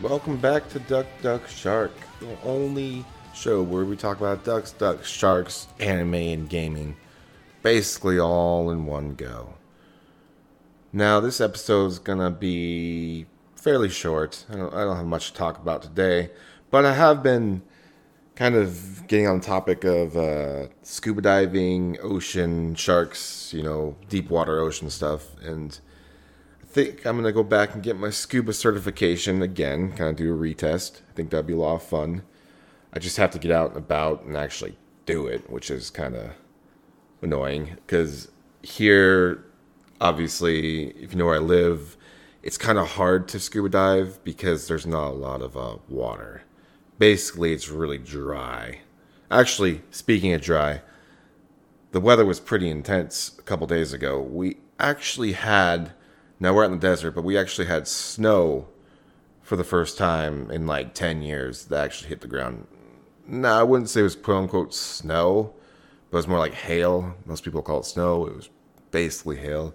Welcome back to Duck Duck Shark, the only show where we talk about ducks, ducks, sharks, anime, and gaming. Basically, all in one go. Now, this episode is gonna be fairly short. I don't, I don't have much to talk about today, but I have been kind of getting on the topic of uh, scuba diving, ocean, sharks, you know, deep water ocean stuff, and think I'm gonna go back and get my scuba certification again, kind of do a retest. I think that'd be a lot of fun. I just have to get out and about and actually do it, which is kind of annoying because here, obviously, if you know where I live, it's kind of hard to scuba dive because there's not a lot of uh, water. Basically, it's really dry. Actually, speaking of dry, the weather was pretty intense a couple days ago. We actually had, now we're out in the desert, but we actually had snow for the first time in like 10 years that actually hit the ground. No, I wouldn't say it was quote unquote snow, but it was more like hail. Most people call it snow. It was basically hail,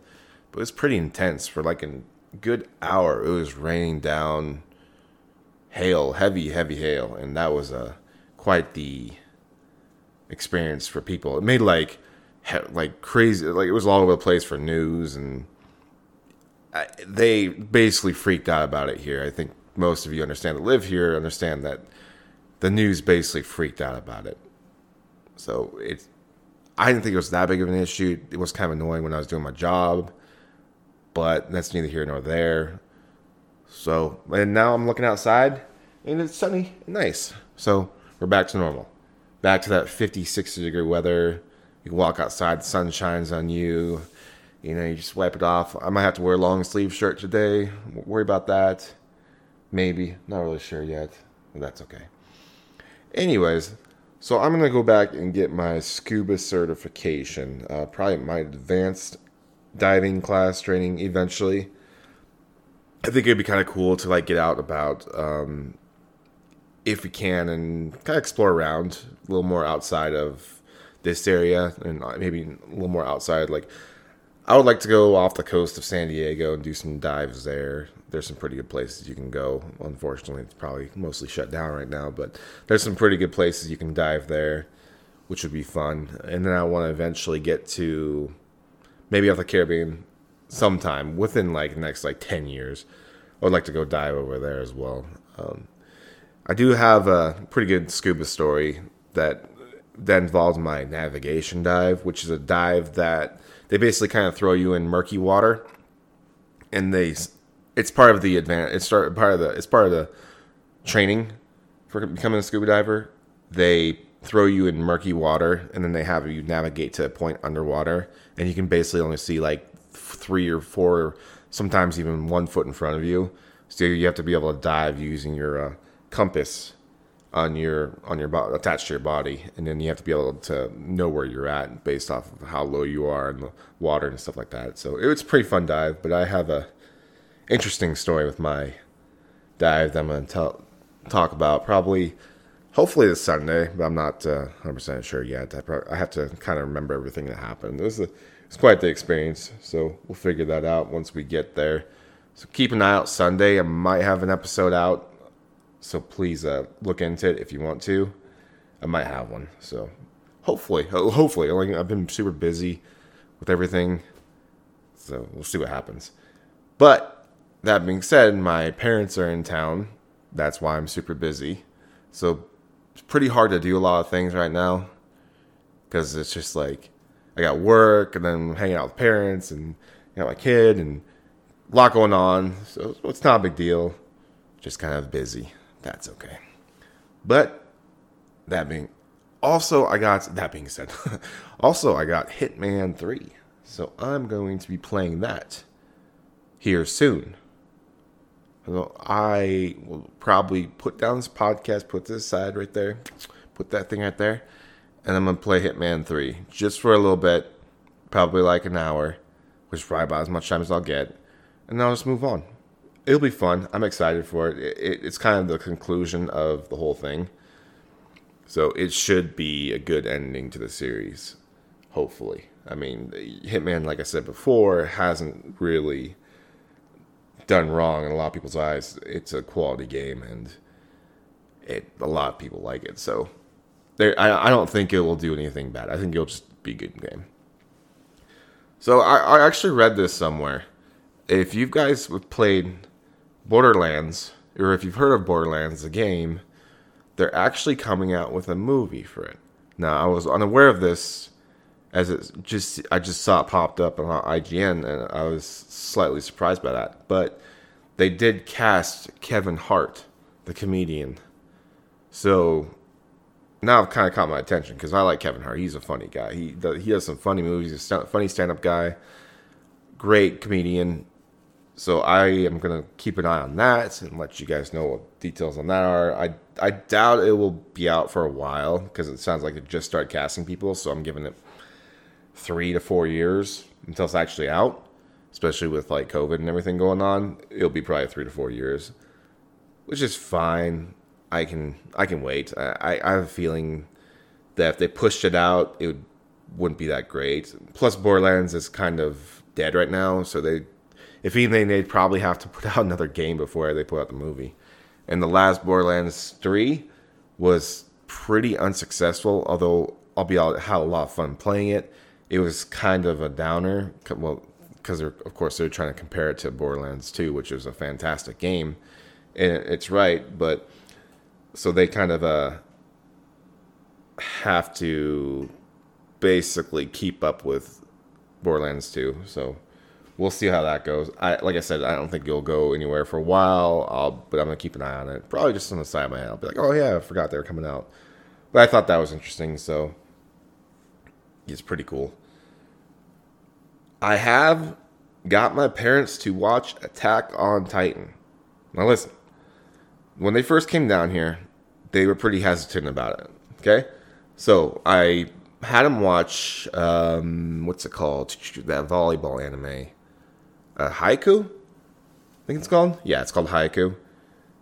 but it was pretty intense for like a good hour. It was raining down hail, heavy, heavy hail, and that was uh, quite the experience for people. It made like like crazy, like it was all over the place for news, and they basically freaked out about it here. I think most of you understand that live here understand that the news basically freaked out about it. So it's I didn't think it was that big of an issue. It was kind of annoying when I was doing my job, but that's neither here nor there. So, and now I'm looking outside and it's sunny and nice. So, we're back to normal. Back to that 50, 60 degree weather. You can walk outside, the sun shines on you. You know, you just wipe it off. I might have to wear a long sleeve shirt today. Worry about that. Maybe. Not really sure yet. That's okay. Anyways, so I'm gonna go back and get my scuba certification. Uh, probably my advanced diving class training eventually. I think it'd be kind of cool to like get out about um, if we can and kind of explore around a little more outside of this area and maybe a little more outside. Like I would like to go off the coast of San Diego and do some dives there. There's some pretty good places you can go. Unfortunately, it's probably mostly shut down right now, but there's some pretty good places you can dive there, which would be fun. And then I want to eventually get to maybe off the Caribbean sometime within like the next like 10 years. I would like to go dive over there as well. Um, I do have a pretty good scuba story that that involves my navigation dive, which is a dive that they basically kind of throw you in murky water, and they it's part of the advan It's part of the it's part of the training for becoming a scuba diver. They throw you in murky water, and then they have you navigate to a point underwater, and you can basically only see like three or four, sometimes even one foot in front of you. So you have to be able to dive using your uh, compass on your on your body attached to your body, and then you have to be able to know where you're at based off of how low you are in the water and stuff like that. So it was a pretty fun dive, but I have a interesting story with my dive that I'm going to tell talk about probably hopefully this Sunday, but I'm not uh, 100% sure yet. I, probably, I have to kind of remember everything that happened. It was, a, it was quite the experience, so we'll figure that out once we get there. So keep an eye out Sunday. I might have an episode out, so please uh, look into it if you want to. I might have one, so hopefully, hopefully. Like, I've been super busy with everything, so we'll see what happens. But that being said, my parents are in town. That's why I'm super busy. So it's pretty hard to do a lot of things right now because it's just like I got work and then hanging out with parents and I got my kid and a lot going on. So it's not a big deal. Just kind of busy. That's okay. But that being also I got that being said, also I got Hitman 3. So I'm going to be playing that here soon. So I will probably put down this podcast, put this aside right there, put that thing right there, and I'm gonna play Hitman 3 just for a little bit, probably like an hour, which is probably about as much time as I'll get, and then I'll just move on. It'll be fun. I'm excited for it. it, it it's kind of the conclusion of the whole thing, so it should be a good ending to the series, hopefully. I mean, Hitman, like I said before, hasn't really done wrong in a lot of people's eyes, it's a quality game and it a lot of people like it. So there, I, I don't think it will do anything bad. I think it'll just be a good game. So I, I actually read this somewhere. If you guys have played Borderlands, or if you've heard of Borderlands, the game, they're actually coming out with a movie for it. Now I was unaware of this as it just I just saw it popped up on IGN and I was slightly surprised by that. But they did cast Kevin Hart, the comedian. So now I've kind of caught my attention because I like Kevin Hart. He's a funny guy. He he does some funny movies. He's a funny stand up guy. Great comedian. So I am gonna keep an eye on that and let you guys know what details on that are. I I doubt it will be out for a while because it sounds like it just started casting people. So I'm giving it three to four years until it's actually out. Especially with like COVID and everything going on, it'll be probably three to four years, which is fine. I can I can wait. I, I have a feeling that if they pushed it out, it would, wouldn't be that great. Plus, Borderlands is kind of dead right now, so they, if anything, they'd probably have to put out another game before they put out the movie. And the last Borderlands three was pretty unsuccessful, although I'll be honest, had a lot of fun playing it. It was kind of a downer, well, because of course they're trying to compare it to Borderlands 2, which is a fantastic game, and it's right, but so they kind of uh, have to basically keep up with Borderlands 2. So we'll see how that goes. I like I said, I don't think you'll go anywhere for a while. I'll, but I'm gonna keep an eye on it. Probably just on the side of my head. I'll be like, oh yeah, I forgot they were coming out. But I thought that was interesting, so it's pretty cool. I have got my parents to watch Attack on Titan. Now listen, when they first came down here, they were pretty hesitant about it. Okay, so I had them watch um, what's it called? That volleyball anime, uh, Haikyuu. I think it's called. Yeah, it's called haiku.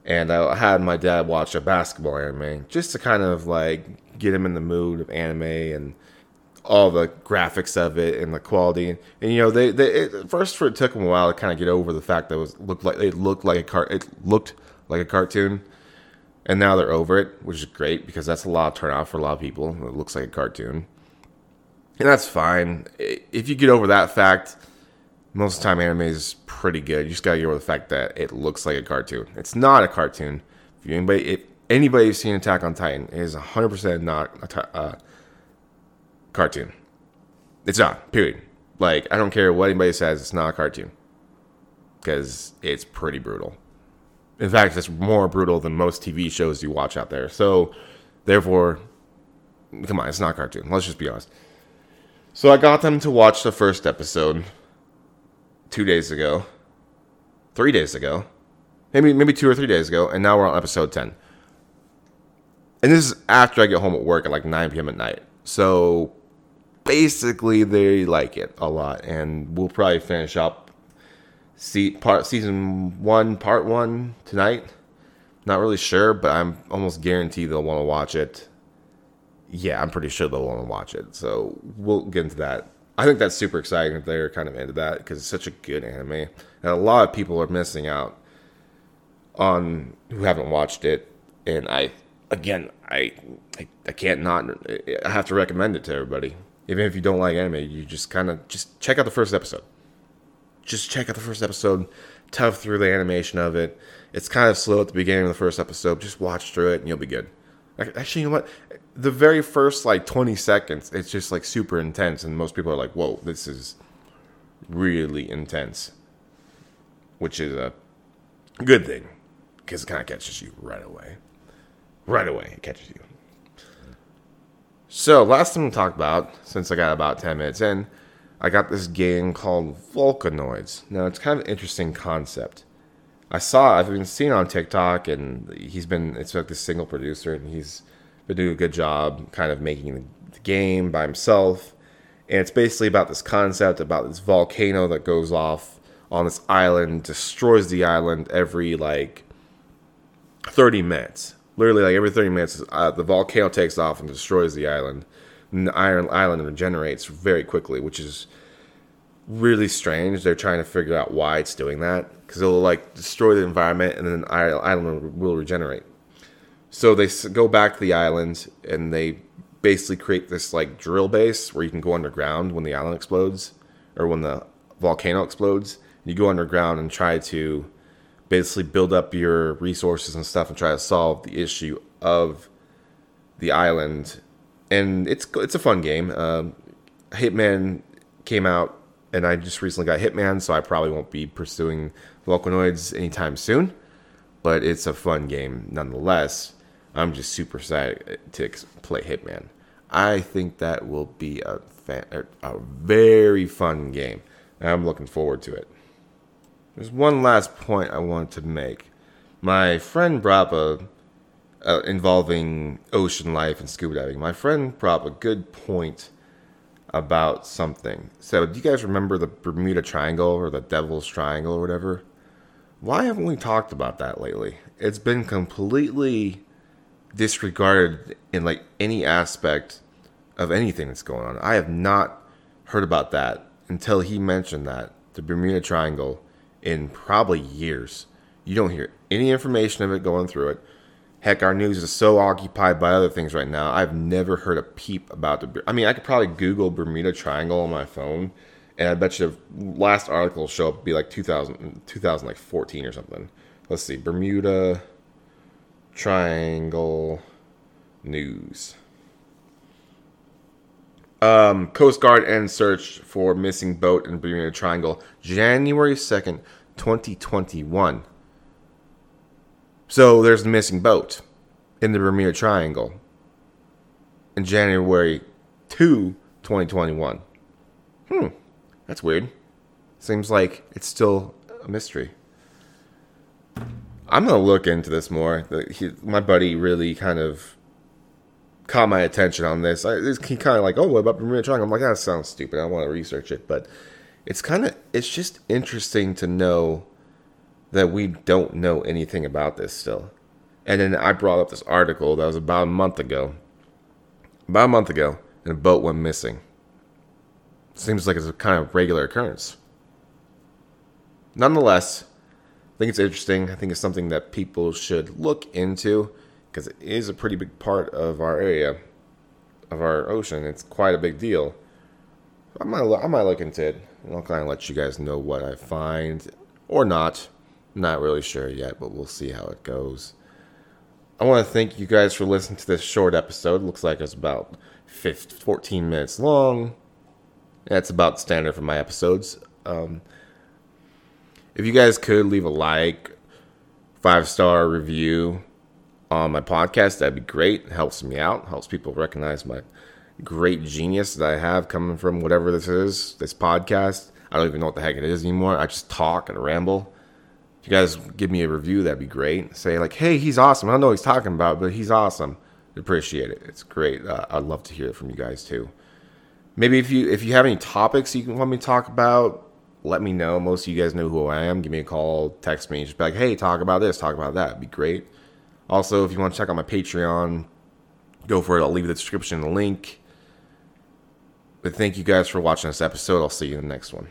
And I had my dad watch a basketball anime just to kind of like get him in the mood of anime and all the graphics of it and the quality. And, and you know, they, they it, first for it took them a while to kind of get over the fact that it was looked like it looked like a car. It looked like a cartoon, and now they're over it, which is great because that's a lot of turnout for a lot of people. It looks like a cartoon, and that's fine. If you get over that fact, most of the time anime is pretty good. You just gotta get over the fact that it looks like a cartoon. It's not a cartoon. If anybody, if anybody's seen Attack on Titan, it is 100% not a uh, cartoon. It's not. Period. Like I don't care what anybody says. It's not a cartoon because it's pretty brutal. In fact, it's more brutal than most TV shows you watch out there. So, therefore, come on, it's not a cartoon. Let's just be honest. So I got them to watch the first episode two days ago, three days ago, maybe maybe two or three days ago, and now we're on episode ten. And this is after I get home at work at like 9 p.m. at night. So basically, they like it a lot, and we'll probably finish up see part season one, part one tonight. Not really sure, but I'm almost guaranteed they'll want to watch it. Yeah, I'm pretty sure they'll want to watch it. So we'll get into that. I think that's super exciting that they're kind of into that because it's such a good anime, and a lot of people are missing out on who haven't watched it. And I, again, I, I, I can't not. I have to recommend it to everybody. Even if you don't like anime, you just kind of just check out the first episode just check out the first episode, tough through the animation of it. It's kind of slow at the beginning of the first episode. Just watch through it and you'll be good. Actually, you know what? The very first like 20 seconds, it's just like super intense, and most people are like, "Whoa, this is really intense," which is a good thing because it kind of catches you right away. Right away, it catches you. So, last thing we talked about, since I got about 10 minutes in, I got this game called Volcanoids. Now it's kind of an interesting concept. I saw I've been seeing on TikTok and he's been it's like this single producer and he's been doing a good job kind of making the, game by himself. And it's basically about this concept about this volcano that goes off on this island, destroys the island every like 30 minutes. Literally, like every 30 minutes, uh, the volcano takes off and destroys the island. And the iron island regenerates very quickly, which is really strange. They're trying to figure out why it's doing that because it'll like destroy the environment and then the island will regenerate. So they go back to the island and they basically create this like drill base where you can go underground when the island explodes or when the volcano explodes. You go underground and try to basically build up your resources and stuff and try to solve the issue of the island. And it's it's a fun game. Um, Hitman came out, and I just recently got Hitman, so I probably won't be pursuing Volcanoids anytime soon. But it's a fun game nonetheless. I'm just super excited to play Hitman. I think that will be a fan, a very fun game. I'm looking forward to it. There's one last point I want to make. My friend brought uh, involving ocean life and scuba diving. My friend brought a good point about something. So, do you guys remember the Bermuda Triangle or the Devil's Triangle or whatever? Why haven't we talked about that lately? It's been completely disregarded in like any aspect of anything that's going on. I have not heard about that until he mentioned that the Bermuda Triangle in probably years. You don't hear any information of it going through it. Heck, our news is so occupied by other things right now. I've never heard a peep about the. I mean, I could probably Google Bermuda Triangle on my phone, and I bet you the last article will show up be like 2000, 2014 or something. Let's see, Bermuda Triangle news. Um, Coast Guard ends search for missing boat in Bermuda Triangle January 2nd, 2021. So there's a missing boat in the Bermuda Triangle in January 2, 2021. Hmm, that's weird. Seems like it's still a mystery. I'm gonna look into this more. He, my buddy really kind of caught my attention on this. I, he kind of like, oh, what about Bermuda Triangle? I'm like, that sounds stupid. I want to research it, but it's kind of it's just interesting to know that we don't know anything about this still. And then I brought up this article that was about a month ago. About a month ago, and a boat went missing. Seems like it's a kind of regular occurrence. Nonetheless, I think it's interesting. I think it's something that people should look into because it is a pretty big part of our area, of our ocean. It's quite a big deal. I might, I might look into it. I'll kind of let you guys know what I find or not. Not really sure yet, but we'll see how it goes. I want to thank you guys for listening to this short episode. Looks like it's about 15, 14 minutes long. That's about standard for my episodes. Um, if you guys could leave a like, five star review on my podcast, that'd be great. It helps me out, helps people recognize my great genius that I have coming from whatever this is, this podcast. I don't even know what the heck it is anymore. I just talk and ramble. If you guys give me a review, that'd be great. Say like, "Hey, he's awesome." I don't know what he's talking about, but he's awesome. Appreciate it. It's great. Uh, I'd love to hear it from you guys too. Maybe if you if you have any topics you can want me to talk about, let me know. Most of you guys know who I am. Give me a call, text me, just be like, "Hey, talk about this, talk about that." It'd be great. Also, if you want to check out my Patreon, go for it. I'll leave the description the link. But thank you guys for watching this episode. I'll see you in the next one.